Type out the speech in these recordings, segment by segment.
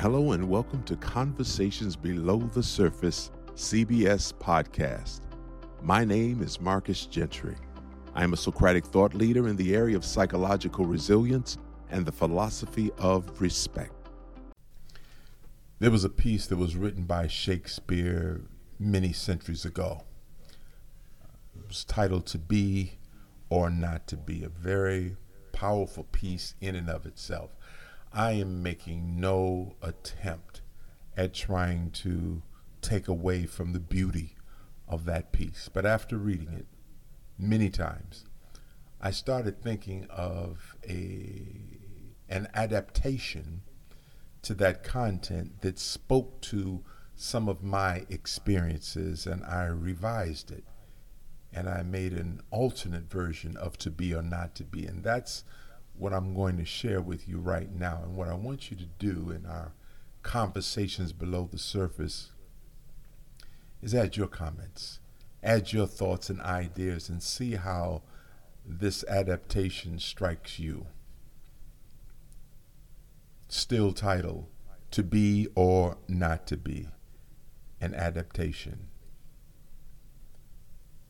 Hello and welcome to Conversations Below the Surface CBS podcast. My name is Marcus Gentry. I am a Socratic thought leader in the area of psychological resilience and the philosophy of respect. There was a piece that was written by Shakespeare many centuries ago. It was titled To Be or Not to Be, a very powerful piece in and of itself. I am making no attempt at trying to take away from the beauty of that piece. But after reading it many times, I started thinking of a an adaptation to that content that spoke to some of my experiences and I revised it and I made an alternate version of to be or not to be and that's what I'm going to share with you right now. And what I want you to do in our conversations below the surface is add your comments, add your thoughts and ideas, and see how this adaptation strikes you. Still title To Be or Not to Be, an adaptation.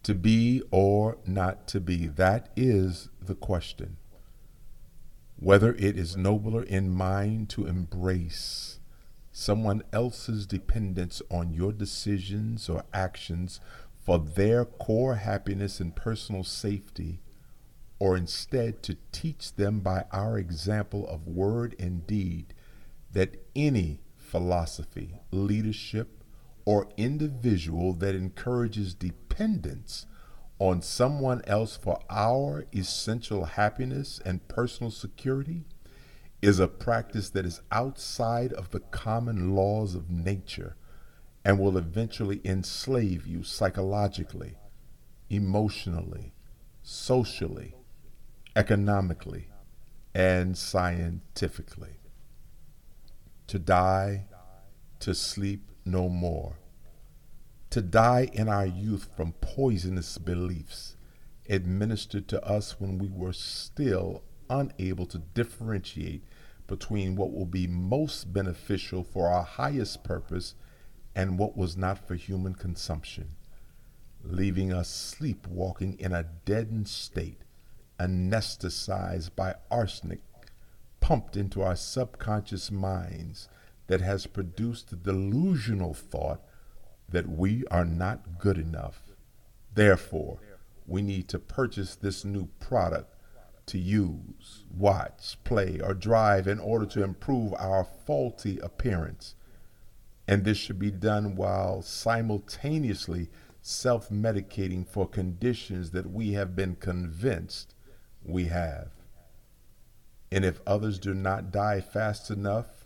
To be or not to be, that is the question whether it is nobler in mind to embrace someone else's dependence on your decisions or actions for their core happiness and personal safety, or instead to teach them by our example of word and deed that any philosophy, leadership, or individual that encourages dependence on someone else for our essential happiness and personal security is a practice that is outside of the common laws of nature and will eventually enslave you psychologically, emotionally, socially, economically, and scientifically. To die, to sleep no more to die in our youth from poisonous beliefs administered to us when we were still unable to differentiate between what will be most beneficial for our highest purpose and what was not for human consumption, leaving us sleepwalking in a deadened state, anesthetized by arsenic pumped into our subconscious minds that has produced the delusional thought that we are not good enough. Therefore, we need to purchase this new product to use, watch, play, or drive in order to improve our faulty appearance. And this should be done while simultaneously self medicating for conditions that we have been convinced we have. And if others do not die fast enough,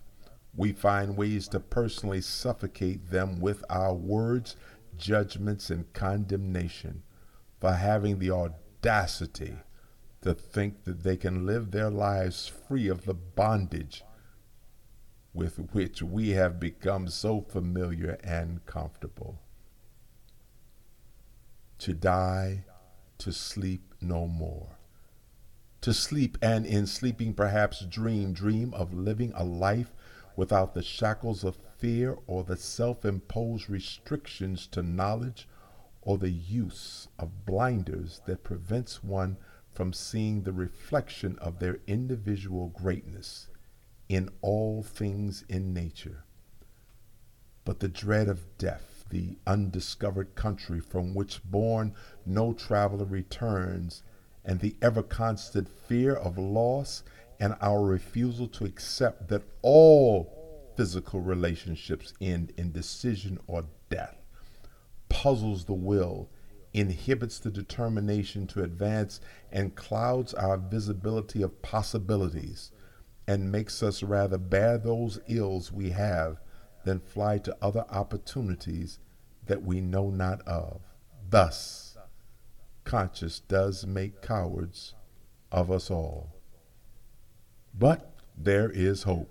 we find ways to personally suffocate them with our words, judgments, and condemnation for having the audacity to think that they can live their lives free of the bondage with which we have become so familiar and comfortable. To die, to sleep no more. To sleep and in sleeping perhaps dream, dream of living a life without the shackles of fear or the self imposed restrictions to knowledge or the use of blinders that prevents one from seeing the reflection of their individual greatness in all things in nature. But the dread of death, the undiscovered country from which bourn no traveler returns, and the ever constant fear of loss and our refusal to accept that all physical relationships end in decision or death puzzles the will, inhibits the determination to advance, and clouds our visibility of possibilities, and makes us rather bear those ills we have than fly to other opportunities that we know not of. Thus, conscience does make cowards of us all. But there is hope.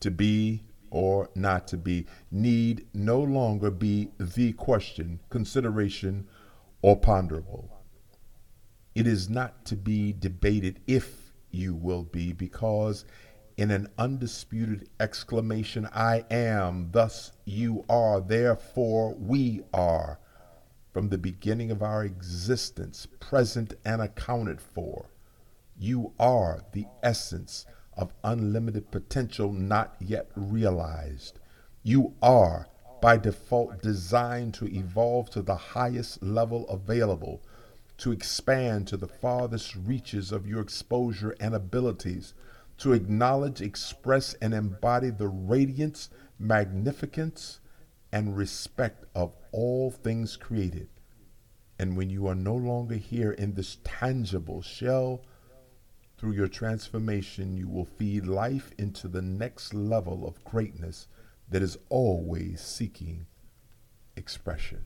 To be or not to be need no longer be the question, consideration, or ponderable. It is not to be debated if you will be, because in an undisputed exclamation I am, thus you are, therefore we are. From the beginning of our existence, present and accounted for, you are the essence of unlimited potential not yet realized. You are, by default, designed to evolve to the highest level available, to expand to the farthest reaches of your exposure and abilities, to acknowledge, express, and embody the radiance, magnificence, and respect of all things created. And when you are no longer here in this tangible shell, through your transformation, you will feed life into the next level of greatness that is always seeking expression.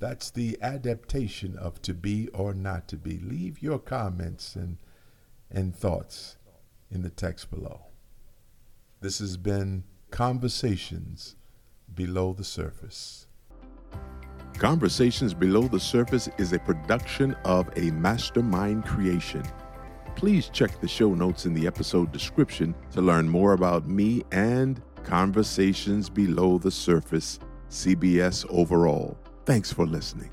That's the adaptation of to be or not to be. Leave your comments and, and thoughts in the text below. This has been Conversations Below the Surface. Conversations Below the Surface is a production of a mastermind creation. Please check the show notes in the episode description to learn more about me and Conversations Below the Surface, CBS overall. Thanks for listening.